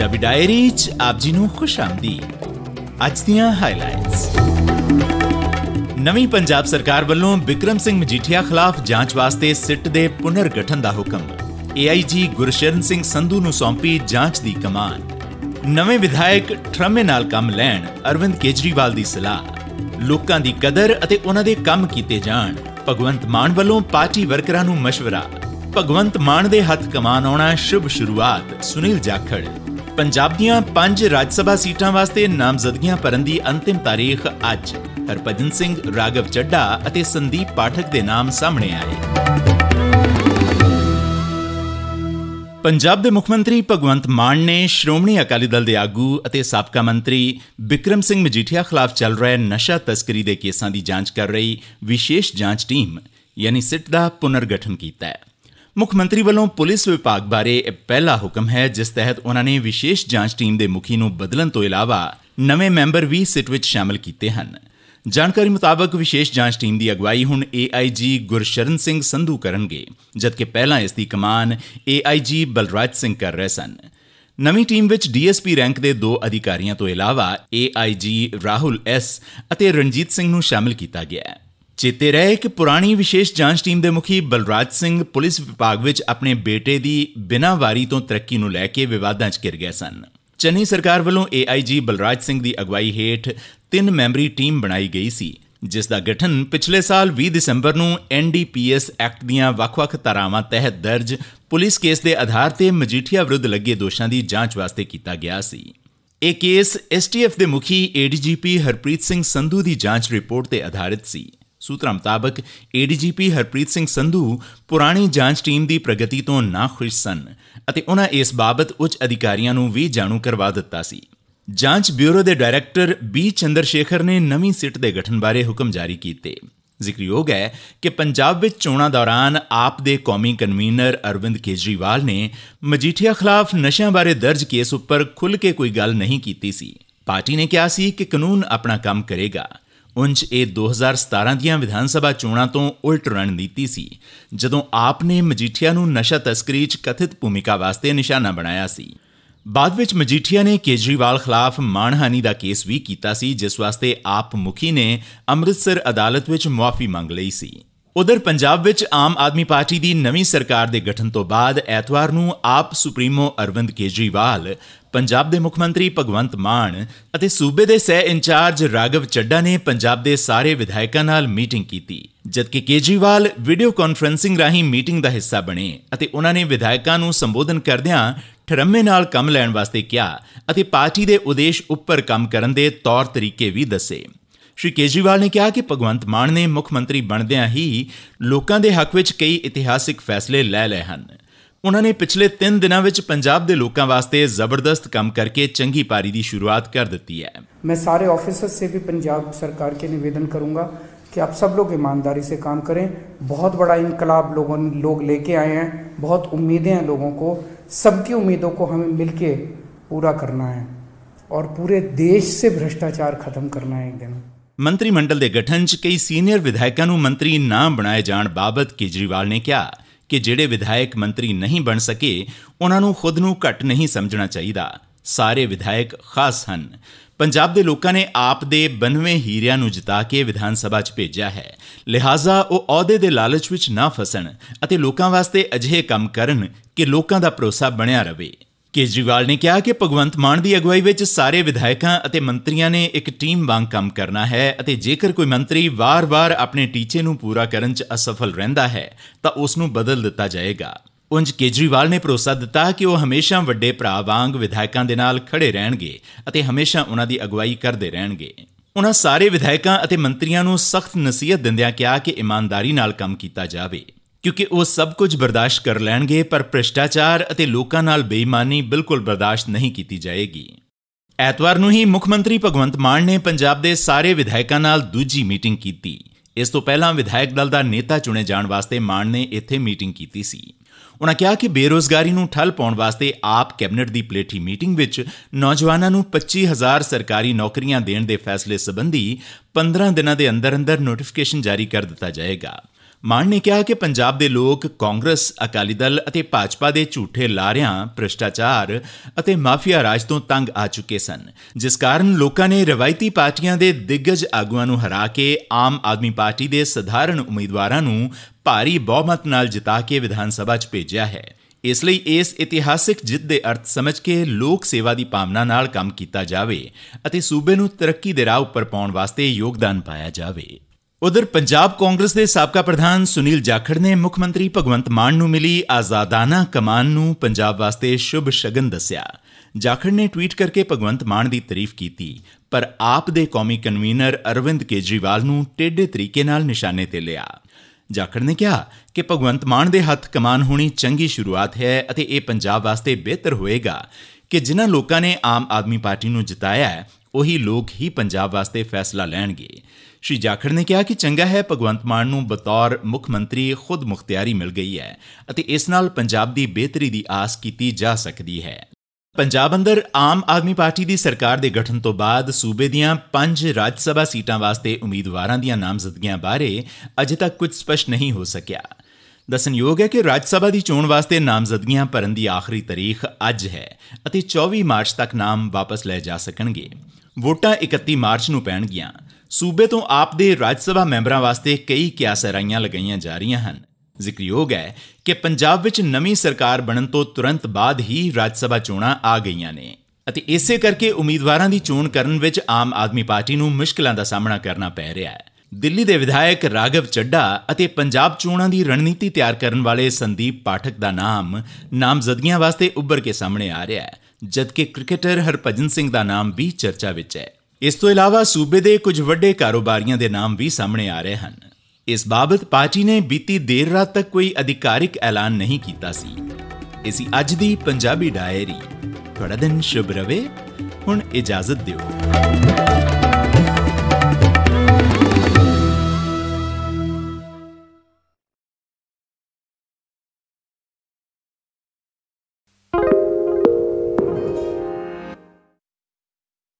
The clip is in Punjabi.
ਪੰਜਾਬੀ ਡਾਇਰੀ 'ਚ ਆਪ ਜੀ ਨੂੰ ਖੁਸ਼ ਆਮਦੀਦ। ਅੱਜ ਦੀਆਂ ਹਾਈਲਾਈਟਸ ਨਵੀਂ ਪੰਜਾਬ ਸਰਕਾਰ ਵੱਲੋਂ ਵਿਕਰਮ ਸਿੰਘ ਮਜੀਠੀਆ ਖਿਲਾਫ ਜਾਂਚ ਵਾਸਤੇ ਸਿੱਟ ਦੇ ਪੁਨਰ ਗਠਨ ਦਾ ਹੁਕਮ। ਏਆਈਜੀ ਗੁਰਸ਼ਰਨ ਸਿੰਘ ਸੰਧੂ ਨੂੰ ਸੌਂਪੀ ਜਾਂਚ ਦੀ ਕਮਾਨ। ਨਵੇਂ ਵਿਧਾਇਕ ਠਰਮੇ ਨਾਲ ਕੰਮ ਲੈਣ, ਅਰਵਿੰਦ ਕੇਜਰੀਵਾਲ ਦੀ ਸਲਾਹ। ਲੋਕਾਂ ਦੀ ਕਦਰ ਅਤੇ ਉਹਨਾਂ ਦੇ ਕੰਮ ਕੀਤੇ ਜਾਣ। ਭਗਵੰਤ ਮਾਨ ਵੱਲੋਂ ਪਾਰਟੀ ਵਰਕਰਾਂ ਨੂੰ ਮਸ਼ਵਰਾ। ਭਗਵੰਤ ਮਾਨ ਦੇ ਹੱਥ ਕਮਾਨ ਆਉਣਾ ਸ਼ੁਭ ਸ਼ੁਰੂਆਤ, ਸੁਨੀਲ ਜਾਖੜ। ਪੰਜਾਬ ਦੀਆਂ ਪੰਜ ਰਾਜ ਸਭਾ ਸੀਟਾਂ ਵਾਸਤੇ ਨਾਮਜ਼ਦਗੀਆਂ ਭਰਨ ਦੀ ਅੰਤਿਮ ਤਾਰੀਖ ਅੱਜ। ਹਰਭਜਨ ਸਿੰਘ ਰਾਗਵ ਚੱਡਾ ਅਤੇ ਸੰਦੀਪ ਪਾਠਕ ਦੇ ਨਾਮ ਸਾਹਮਣੇ ਆਏ। ਪੰਜਾਬ ਦੇ ਮੁੱਖ ਮੰਤਰੀ ਭਗਵੰਤ ਮਾਨ ਨੇ ਸ਼੍ਰੋਮਣੀ ਅਕਾਲੀ ਦਲ ਦੇ ਆਗੂ ਅਤੇ ਸਾਬਕਾ ਮੰਤਰੀ ਵਿਕਰਮ ਸਿੰਘ ਮਜੀਠੀਆ ਖਿਲਾਫ ਚੱਲ ਰਹੇ ਨਸ਼ਾ ਤਸਕਰੀ ਦੇ ਕੇਸਾਂ ਦੀ ਜਾਂਚ ਕਰ ਰਹੀ ਵਿਸ਼ੇਸ਼ ਜਾਂਚ ਟੀਮ, ਯਾਨੀ ਸਿੱਟ ਦਾ ਪੁਨਰਗਠਨ ਕੀਤਾ ਹੈ। ਮੁੱਖ ਮੰਤਰੀ ਵੱਲੋਂ ਪੁਲਿਸ ਵਿਭਾਗ ਬਾਰੇ ਇਹ ਪਹਿਲਾ ਹੁਕਮ ਹੈ, ਜਿਸ ਤਹਿਤ ਉਹਨਾਂ ਨੇ ਵਿਸ਼ੇਸ਼ ਜਾਂਚ ਟੀਮ ਦੇ ਮੁਖੀ ਨੂੰ ਬਦਲਣ ਤੋਂ ਇਲਾਵਾ ਨਵੇਂ ਮੈਂਬਰ ਵੀ ਸਿੱਟ ਵਿੱਚ ਸ਼ਾਮਲ ਕੀਤੇ ਹਨ। ਜਾਣਕਾਰੀ ਮੁਤਾਬਕ ਵਿਸ਼ੇਸ਼ ਜਾਂਚ ਟੀਮ ਦੀ ਅਗਵਾਈ ਹੁਣ ਏਆਈਜੀ ਗੁਰਸ਼ਰਨ ਸਿੰਘ ਸੰਧੂ ਕਰਨਗੇ, ਜਦਕਿ ਪਹਿਲਾਂ ਇਸ ਦੀ ਕਮਾਨ ਏਆਈਜੀ ਬਲਰਾਜ ਸਿੰਘ ਕਰ ਰਹੇ ਸਨ। ਨਵੀਂ ਟੀਮ ਵਿੱਚ ਡੀਐਸਪੀ ਰੈਂਕ ਦੇ ਦੋ ਅਧਿਕਾਰੀਆਂ ਤੋਂ ਇਲਾਵਾ ਏਆਈਜੀ ਰਾਹੁਲ ਐਸ ਅਤੇ ਰਣਜੀਤ ਸਿੰਘ ਨੂੰ ਸ਼ਾਮਲ ਕੀਤਾ ਗਿਆ ਹੈ। ਚੇਤੇ ਰਹੇ ਕਿ ਪੁਰਾਣੀ ਵਿਸ਼ੇਸ਼ ਜਾਂਚ ਟੀਮ ਦੇ ਮੁਖੀ ਬਲਰਾਜ ਸਿੰਘ ਪੁਲਿਸ ਵਿਭਾਗ ਵਿੱਚ ਆਪਣੇ ਬੇਟੇ ਦੀ ਬਿਨਾਂ ਵਾਰੀ ਤੋਂ ਤਰੱਕੀ ਨੂੰ ਲੈ ਕੇ ਵਿਵਾਦਾਂ 'ਚ ਘਿਰ ਗਏ ਸਨ। ਚੰਨੀ ਸਰਕਾਰ ਵੱਲੋਂ ਏਆਈਜੀ ਬਲਰਾਜ ਸਿੰਘ ਦੀ ਅਗਵਾਈ ਹੇਠ ਤਿੰਨ ਮੈਂਬਰੀ ਟੀਮ ਬਣਾਈ ਗਈ ਸੀ, ਜਿਸ ਦਾ ਗਠਨ ਪਿਛਲੇ ਸਾਲ 20 ਦਸੰਬਰ ਨੂੰ ਐਨਡੀਪੀਐਸ ਐਕਟ ਦੀਆਂ ਵੱਖ-ਵੱਖ ਧਾਰਾਵਾਂ ਤਹਿਤ ਦਰਜ ਪੁਲਿਸ ਕੇਸ ਦੇ ਆਧਾਰ ਤੇ ਮਜੀਠੀਆ ਵਿਰੁੱਧ ਲੱਗੇ ਦੋਸ਼ਾਂ ਦੀ ਜਾਂਚ ਵਾਸਤੇ ਕੀਤਾ ਗਿਆ ਸੀ। ਇਹ ਕੇਸ ਐਸਟੀਐਫ ਦੇ ਮੁਖੀ ਏਡੀਜੀਪੀ ਹਰਪ੍ਰੀਤ ਸਿੰਘ ਸੰਧੂ ਦੀ ਜਾਂਚ ਰਿਪੋਰਟ ਤੇ ਆਧਾਰਿਤ ਸੀ। ਸੂਤਰਾਂ ਮੁਤਾਬਕ ਏਡੀਜੀਪੀ ਹਰਪ੍ਰੀਤ ਸਿੰਘ ਸੰਧੂ ਪੁਰਾਣੀ ਜਾਂਚ ਟੀਮ ਦੀ ਪ੍ਰਗਤੀ ਤੋਂ ਨਾਖੁਸ਼ ਸਨ ਅਤੇ ਉਹਨਾਂ ਇਸ ਬਾਬਤ ਉੱਚ ਅਧਿਕਾਰੀਆਂ ਨੂੰ ਵੀ ਜਾਣੂ ਕਰਵਾ ਦਿੱਤਾ ਸੀ। ਜਾਂਚ ਬਿਊਰੋ ਦੇ ਡਾਇਰੈਕਟਰ ਬੀ ਚੰਦਰ ਸ਼ੇਖਰ ਨੇ ਨਵੀਂ ਸਿੱਟ ਦੇ ਗਠਨ ਬਾਰੇ ਹੁਕਮ ਜਾਰੀ ਕੀਤੇ। ਜ਼ਿਕਰਯੋਗ ਹੈ ਕਿ ਪੰਜਾਬ ਵਿੱਚ ਚੋਣਾਂ ਦੌਰਾਨ ਆਪ ਦੇ ਕੌਮੀ ਕਨਵੀਨਰ ਅਰਵਿੰਦ ਕੇਜਰੀਵਾਲ ਨੇ ਮਜੀਠੀਆ ਖਿਲਾਫ ਨਸ਼ਿਆਂ ਬਾਰੇ ਦਰਜ ਕੇਸ ਉੱਪਰ ਖੁੱਲ੍ਹ ਕੇ ਕੋਈ ਗੱਲ ਨਹੀਂ ਕੀਤੀ ਸੀ। ਪਾਰਟੀ ਨੇ ਕਿਹਾ ਸੀ ਕਿ ਕਾਨੂੰਨ ਆਪਣਾ ਕੰਮ ਕਰੇਗਾ। ਉੰਜ ਇਹ 2017 ਦੀਆਂ ਵਿਧਾਨ ਸਭਾ ਚੋਣਾਂ ਤੋਂ ਉਲਟ ਰਣਨੀਤੀ ਸੀ, ਜਦੋਂ ਆਪ ਨੇ ਮਜੀਠੀਆ ਨੂੰ ਨਸ਼ਾ ਤਸਕਰੀ 'ਚ ਕਥਿਤ ਭੂਮਿਕਾ ਵਾਸਤੇ ਨਿਸ਼ਾਨਾ ਬਣਾਇਆ ਸੀ। ਬਾਅਦ ਵਿੱਚ ਮਜੀਠੀਆ ਨੇ ਕੇਜਰੀਵਾਲ ਖਿਲਾਫ ਮਾਨਹਾਨੀ ਦਾ ਕੇਸ ਵੀ ਕੀਤਾ ਸੀ, ਜਿਸ ਵਾਸਤੇ ਆਪ ਮੁਖੀ ਨੇ ਅੰਮ੍ਰਿਤਸਰ ਅਦਾਲਤ ਵਿੱਚ ਮੁਆਫੀ ਮੰਗ ਲਈ ਸੀ। ਉਧਰ ਪੰਜਾਬ ਵਿੱਚ ਆਮ ਆਦਮੀ ਪਾਰਟੀ ਦੀ ਨਵੀਂ ਸਰਕਾਰ ਦੇ ਗਠਨ ਤੋਂ ਬਾਅਦ ਐਤਵਾਰ ਨੂੰ ਆਪ ਸੁਪਰੀਮੋ ਅਰਵਿੰਦ ਕੇਜਰੀਵਾਲ ਪੰਜਾਬ ਦੇ ਮੁੱਖ ਮੰਤਰੀ ਭਗਵੰਤ ਮਾਨ ਅਤੇ ਸੂਬੇ ਦੇ ਸਹਿ ਇੰਚਾਰਜ ਰਾਗਵ ਚੱਡਾ ਨੇ ਪੰਜਾਬ ਦੇ ਸਾਰੇ ਵਿਧਾਇਕਾਂ ਨਾਲ ਮੀਟਿੰਗ ਕੀਤੀ, ਜਦਕਿ ਕੇਜਰੀਵਾਲ ਵੀਡੀਓ ਕਾਨਫਰੈਂਸਿੰਗ ਰਾਹੀਂ ਮੀਟਿੰਗ ਦਾ ਹਿੱਸਾ ਬਣੇ ਅਤੇ ਉਹਨਾਂ ਨੇ ਵਿਧਾਇਕਾਂ ਨੂੰ ਸੰਬੋਧਨ ਕਰਦਿਆਂ ਠਰਮੇ ਨਾਲ ਕੰਮ ਲੈਣ ਵਾਸਤੇ ਕਿਹਾ ਅਤੇ ਪਾਰਟੀ ਦੇ ਉਦੇਸ਼ ਉੱਪਰ ਕੰਮ ਕਰਨ ਦੇ ਤੌਰ ਤਰੀਕੇ ਵੀ ਦੱਸੇ। ਸ਼੍ਰੀ ਕੇਜਰੀਵਾਲ ਨੇ ਕਿਹਾ ਕਿ ਭਗਵੰਤ ਮਾਨ ਨੇ ਮੁੱਖ ਮੰਤਰੀ ਬਣਦਿਆਂ ਹੀ ਲੋਕਾਂ ਦੇ ਹੱਕ ਵਿੱਚ ਕਈ ਇਤਿਹਾਸਿਕ ਫੈਸਲੇ ਲੈ ਲਏ ਹਨ। ਉਹਨਾਂ ਨੇ ਪਿਛਲੇ 3 ਦਿਨਾਂ ਵਿੱਚ ਪੰਜਾਬ ਦੇ ਲੋਕਾਂ ਵਾਸਤੇ ਜ਼ਬਰਦਸਤ ਕੰਮ ਕਰਕੇ ਚੰਗੀ ਪਾਰੀ ਦੀ ਸ਼ੁਰੂਆਤ ਕਰ ਦਿੱਤੀ ਹੈ मैं सारे ऑफिसर्स से भी पंजाब सरकार के निवेदन करूंगा कि आप सब लोग ईमानदारी से काम करें बहुत बड़ा इनकलाब लोगों लोग लेके आए हैं बहुत उम्मीदें हैं लोगों को सबकी उम्मीदों को हमें मिलके पूरा करना है और पूरे देश से भ्रष्टाचार खत्म करना है एक दिन ਮੰਤਰੀ ਮੰਡਲ ਦੇ ਗਠਨ 'ਚ ਕਈ ਸੀਨੀਅਰ ਵਿਧਾਇਕਾਂ ਨੂੰ ਮੰਤਰੀ ਨਾ ਬਣਾਏ ਜਾਣ ਬਾਬਤ ਕੇਜਰੀਵਾਲ ਨੇ ਕਿਹਾ ਕਿ ਜਿਹੜੇ ਵਿਧਾਇਕ ਮੰਤਰੀ ਨਹੀਂ ਬਣ ਸਕੇ, ਉਹਨਾਂ ਨੂੰ ਖੁਦ ਨੂੰ ਘੱਟ ਨਹੀਂ ਸਮਝਣਾ ਚਾਹੀਦਾ। ਸਾਰੇ ਵਿਧਾਇਕ ਖਾਸ ਹਨ। ਪੰਜਾਬ ਦੇ ਲੋਕਾਂ ਨੇ ਆਪ ਦੇ 92 ਹੀਰਿਆਂ ਨੂੰ ਜਿਤਾ ਕੇ ਵਿਧਾਨ ਸਭਾ 'ਚ ਭੇਜਿਆ ਹੈ। ਲਿਹਾਜ਼ਾ ਉਹ ਅਹੁਦੇ ਦੇ ਲਾਲਚ ਵਿੱਚ ਨਾ ਫਸਣ ਅਤੇ ਲੋਕਾਂ ਵਾਸਤੇ ਅਜਿਹੇ ਕੰਮ ਕਰਨ ਕਿ ਲੋਕਾਂ ਦਾ ਭਰੋਸਾ ਬਣਿਆ ਰਹੇ। ਕੇਜਰੀਵਾਲ ਨੇ ਕਿਹਾ ਕਿ ਭਗਵੰਤ ਮਾਨ ਦੀ ਅਗਵਾਈ ਵਿੱਚ ਸਾਰੇ ਵਿਧਾਇਕਾਂ ਅਤੇ ਮੰਤਰੀਆਂ ਨੇ ਇੱਕ ਟੀਮ ਵਾਂਗ ਕੰਮ ਕਰਨਾ ਹੈ ਅਤੇ ਜੇਕਰ ਕੋਈ ਮੰਤਰੀ ਵਾਰ-ਵਾਰ ਆਪਣੇ ਟੀਚੇ ਨੂੰ ਪੂਰਾ ਕਰਨ 'ਚ ਅਸਫਲ ਰਹਿੰਦਾ ਹੈ, ਤਾਂ ਉਸ ਨੂੰ ਬਦਲ ਦਿੱਤਾ ਜਾਏਗਾ। ਉੰਜ ਕੇਜਰੀਵਾਲ ਨੇ ਭਰੋਸਾ ਦਿੱਤਾ ਕਿ ਉਹ ਹਮੇਸ਼ਾ ਵੱਡੇ ਭਰਾ ਵਾਂਗ ਵਿਧਾਇਕਾਂ ਦੇ ਨਾਲ ਖੜੇ ਰਹਿਣਗੇ ਅਤੇ ਹਮੇਸ਼ਾ ਉਹਨਾਂ ਦੀ ਅਗਵਾਈ ਕਰਦੇ ਰਹਿਣਗੇ। ਉਹਨਾਂ ਸਾਰੇ ਵਿਧਾਇਕਾਂ ਅਤੇ ਮੰਤਰੀਆਂ ਨੂੰ ਸਖਤ ਨਸੀਹਤ ਦਿੰਦਿਆਂ ਕਿਹਾ ਕਿ ਇਮਾਨਦਾਰੀ ਨਾਲ ਕੰਮ ਕੀਤਾ ਜਾਵੇ। ਕਿਉਂਕਿ ਉਹ ਸਭ ਕੁਝ ਬਰਦਾਸ਼ਤ ਕਰ ਲੈਣਗੇ, ਪਰ ਭ੍ਰਿਸ਼ਟਾਚਾਰ ਅਤੇ ਲੋਕਾਂ ਨਾਲ ਬੇਈਮਾਨੀ ਬਿਲਕੁਲ ਬਰਦਾਸ਼ਤ ਨਹੀਂ ਕੀਤੀ ਜਾਏਗੀ। ਐਤਵਾਰ ਨੂੰ ਹੀ ਮੁੱਖ ਮੰਤਰੀ ਭਗਵੰਤ ਮਾਨ ਨੇ ਪੰਜਾਬ ਦੇ ਸਾਰੇ ਵਿਧਾਇਕਾਂ ਨਾਲ ਦੂਜੀ ਮੀਟਿੰਗ ਕੀਤੀ। ਇਸ ਤੋਂ ਪਹਿਲਾਂ ਵਿਧਾਇਕ ਦਲ ਦਾ ਨੇਤਾ ਚੁਣੇ ਜਾਣ ਵਾਸਤੇ ਮਾਨ ਨੇ ਇੱਥੇ ਮੀਟਿੰਗ ਕੀਤੀ ਸੀ। ਉਹਨਾਂ ਕਿਹਾ ਕਿ ਬੇਰੋਜ਼ਗਾਰੀ ਨੂੰ ਠੱਲ ਪਾਉਣ ਵਾਸਤੇ ਆਪ ਕੈਬਨਿਟ ਦੀ ਪਲੇਠੀ ਮੀਟਿੰਗ ਵਿੱਚ ਨੌਜਵਾਨਾਂ ਨੂੰ 25000 ਸਰਕਾਰੀ ਨੌਕਰੀਆਂ ਦੇਣ ਦੇ ਫੈਸਲੇ ਸੰਬੰਧੀ 15 ਦਿਨਾਂ ਦੇ ਅੰਦਰ ਅੰਦਰ ਨੋਟੀਫਿਕੇਸ਼ਨ ਜਾਰੀ ਕਰ ਦਿੱਤਾ ਜਾਏਗਾ। ਮਾਨ ਨੇ ਕਿਹਾ ਕਿ ਪੰਜਾਬ ਦੇ ਲੋਕ ਕਾਂਗਰਸ, ਅਕਾਲੀ ਦਲ ਅਤੇ ਭਾਜਪਾ ਦੇ ਝੂਠੇ ਲਾਰਿਆਂ, ਭ੍ਰਿਸ਼ਟਾਚਾਰ ਅਤੇ ਮਾਫੀਆ ਰਾਜ ਤੋਂ ਤੰਗ ਆ ਚੁੱਕੇ ਸਨ, ਜਿਸ ਕਾਰਨ ਲੋਕਾਂ ਨੇ ਰਵਾਇਤੀ ਪਾਰਟੀਆਂ ਦੇ ਦਿੱਗਜ ਆਗੂਆਂ ਨੂੰ ਹਰਾ ਕੇ ਆਮ ਆਦਮੀ ਪਾਰਟੀ ਦੇ ਸਧਾਰਨ ਉਮੀਦਵਾਰਾਂ ਨੂੰ ਭਾਰੀ ਬਹੁਮਤ ਨਾਲ ਜਿਤਾ ਕੇ ਵਿਧਾਨ ਸਭਾ 'ਚ ਭੇਜਿਆ ਹੈ। ਇਸ ਲਈ ਇਸ ਇਤਿਹਾਸਿਕ ਜਿੱਤ ਦੇ ਅਰਥ ਸਮਝ ਕੇ ਲੋਕ ਸੇਵਾ ਦੀ ਭਾਵਨਾ ਨਾਲ ਕੰਮ ਕੀਤਾ ਜਾਵੇ ਅਤੇ ਸੂਬੇ ਨੂੰ ਤਰੱਕੀ ਦੇ ਰਾਹ ਉੱਪਰ ਪਾਉਣ ਵਾਸਤੇ ਯੋਗਦਾਨ ਪਾਇਆ ਜਾਵੇ। ਉਧਰ ਪੰਜਾਬ ਕਾਂਗਰਸ ਦੇ ਸਾਬਕਾ ਪ੍ਰਧਾਨ ਸੁਨੀਲ ਜਾਖੜ ਨੇ ਮੁੱਖ ਮੰਤਰੀ ਭਗਵੰਤ ਮਾਨ ਨੂੰ ਮਿਲੀ ਆਜ਼ਾਦਾਨਾ ਕਮਾਨ ਨੂੰ ਪੰਜਾਬ ਵਾਸਤੇ ਸ਼ੁਭ ਸ਼ਗਨ ਦੱਸਿਆ। ਜਾਖੜ ਨੇ ਟਵੀਟ ਕਰਕੇ ਭਗਵੰਤ ਮਾਨ ਦੀ ਤਾਰੀਫ ਕੀਤੀ, ਪਰ ਆਪ ਦੇ ਕੌਮੀ ਕਨਵੀਨਰ ਅਰਵਿੰਦ ਕੇਜਰੀਵਾਲ ਨੂੰ ਟੇਢੇ ਤਰੀਕੇ ਨਾਲ ਨਿਸ਼ਾਨੇ ਤੇ ਲਿਆ। ਜਾਖੜ ਨੇ ਕਿਹਾ ਕਿ ਭਗਵੰਤ ਮਾਨ ਦੇ ਹੱਥ ਕਮਾਨ ਹੋਣੀ ਚੰਗੀ ਸ਼ੁਰੂਆਤ ਹੈ ਅਤੇ ਇਹ ਪੰਜਾਬ ਵਾਸਤੇ ਬਿਹਤਰ ਹੋਏਗਾ ਕਿ ਜਿਨ੍ਹਾਂ ਲੋਕਾਂ ਨੇ ਆਮ ਆਦਮੀ ਪਾਰਟੀ ਨੂੰ ਜਿਤਾਇਆ ਹੈ, ਉਹੀ ਲੋਕ ਹੀ ਪੰਜਾਬ ਵਾਸਤੇ ਫੈਸਲਾ ਲੈਣਗੇ। ਸ਼੍ਰੀ ਜਾਖੜ ਨੇ ਕਿਹਾ ਕਿ ਚੰਗਾ ਹੈ ਭਗਵੰਤ ਮਾਨ ਨੂੰ ਬਤੌਰ ਮੁੱਖ ਮੰਤਰੀ ਖੁਦ ਮੁਖਤਿਆਰੀ ਮਿਲ ਗਈ ਹੈ ਅਤੇ ਇਸ ਨਾਲ ਪੰਜਾਬ ਦੀ ਬਿਹਤਰੀ ਦੀ ਆਸ ਕੀਤੀ ਜਾ ਸਕਦੀ ਹੈ। ਪੰਜਾਬ ਅੰਦਰ ਆਮ ਆਦਮੀ ਪਾਰਟੀ ਦੀ ਸਰਕਾਰ ਦੇ ਗਠਨ ਤੋਂ ਬਾਅਦ ਸੂਬੇ ਦੀਆਂ 5 ਰਾਜ ਸਭਾ ਸੀਟਾਂ ਵਾਸਤੇ ਉਮੀਦਵਾਰਾਂ ਦੀਆਂ ਨਾਮਜ਼ਦਗੀਆਂ ਬਾਰੇ ਅਜੇ ਤੱਕ ਕੁਝ ਸਪਸ਼ਟ ਨਹੀਂ ਹੋ ਸਕਿਆ। ਦੱਸਣਯੋਗ ਹੈ ਕਿ ਰਾਜ ਸਭਾ ਦੀ ਚੋਣ ਵਾਸਤੇ ਨਾਮਜ਼ਦਗੀਆਂ ਭਰਨ ਦੀ ਆਖਰੀ ਤਾਰੀਖ ਅੱਜ ਹੈ ਅਤੇ 24 ਮਾਰਚ ਤੱਕ ਨਾਮ ਵਾਪਸ ਲਏ ਜਾ ਸਕਣਗੇ। ਵੋਟਾਂ 31 ਮਾਰਚ ਨੂੰ ਪੈਣਗੀਆਂ। ਸੂਬੇ ਤੋਂ ਆਪ ਦੇ ਰਾਜ ਸਭਾ ਮੈਂਬਰਾਂ ਵਾਸਤੇ ਕਈ ਕਿਆਸਰਾਈਆਂ ਲਗਾਈਆਂ ਜਾ ਰਹੀਆਂ ਹਨ। ਜ਼ਿਕਰਯੋਗ ਹੈ ਕਿ ਪੰਜਾਬ ਵਿੱਚ ਨਵੀਂ ਸਰਕਾਰ ਬਣਨ ਤੋਂ ਤੁਰੰਤ ਬਾਅਦ ਹੀ ਰਾਜ ਸਭਾ ਚੋਣਾਂ ਆ ਗਈਆਂ ਨੇ ਅਤੇ ਇਸੇ ਕਰਕੇ ਉਮੀਦਵਾਰਾਂ ਦੀ ਚੋਣ ਕਰਨ ਵਿੱਚ ਆਮ ਆਦਮੀ ਪਾਰਟੀ ਨੂੰ ਮੁਸ਼ਕਲਾਂ ਦਾ ਸਾਹਮਣਾ ਕਰਨਾ ਪੈ ਰਿਹਾ ਹੈ। ਦਿੱਲੀ ਦੇ ਵਿਧਾਇਕ ਰਾਗਵ ਚੱਡਾ ਅਤੇ ਪੰਜਾਬ ਚੋਣਾਂ ਦੀ ਰਣਨੀਤੀ ਤਿਆਰ ਕਰਨ ਵਾਲੇ ਸੰਦੀਪ ਪਾਠਕ ਦਾ ਨਾਮ ਨਾਮਜ਼ਦਗੀਆਂ ਵਾਸਤੇ ਉੱਭਰ ਕੇ ਸਾਹਮਣੇ ਆ ਰਿਹਾ ਹੈ, ਜਦਕਿ ਕ੍ਰਿਕਟਰ ਹਰਭਜਨ ਸਿੰਘ ਦਾ ਨਾਮ ਵੀ ਚਰਚਾ ਵਿੱਚ ਹੈ। ਇਸ ਤੋਂ ਇਲਾਵਾ ਸੂਬੇ ਦੇ ਕੁਝ ਵੱਡੇ ਕਾਰੋਬਾਰੀਆਂ ਦੇ ਨਾਮ ਵੀ ਸਾਹਮਣੇ ਆ ਰਹੇ ਹਨ। ਇਸ ਬਾਬਤ ਪਾਰਟੀ ਨੇ ਬੀਤੀ ਦੇਰ ਰਾਤ ਤੱਕ ਕੋਈ ਅਧਿਕਾਰਿਕ ਐਲਾਨ ਨਹੀਂ ਕੀਤਾ ਸੀ। ਇਸੀ ਅੱਜ ਦੀ ਪੰਜਾਬੀ ਡਾਇਰੀ। ਤੁਹਾਡਾ ਦਿਨ ਸ਼ੁਭ ਰਵੇ। ਹੁਣ ਇਜਾਜ਼ਤ ਦਿਓ।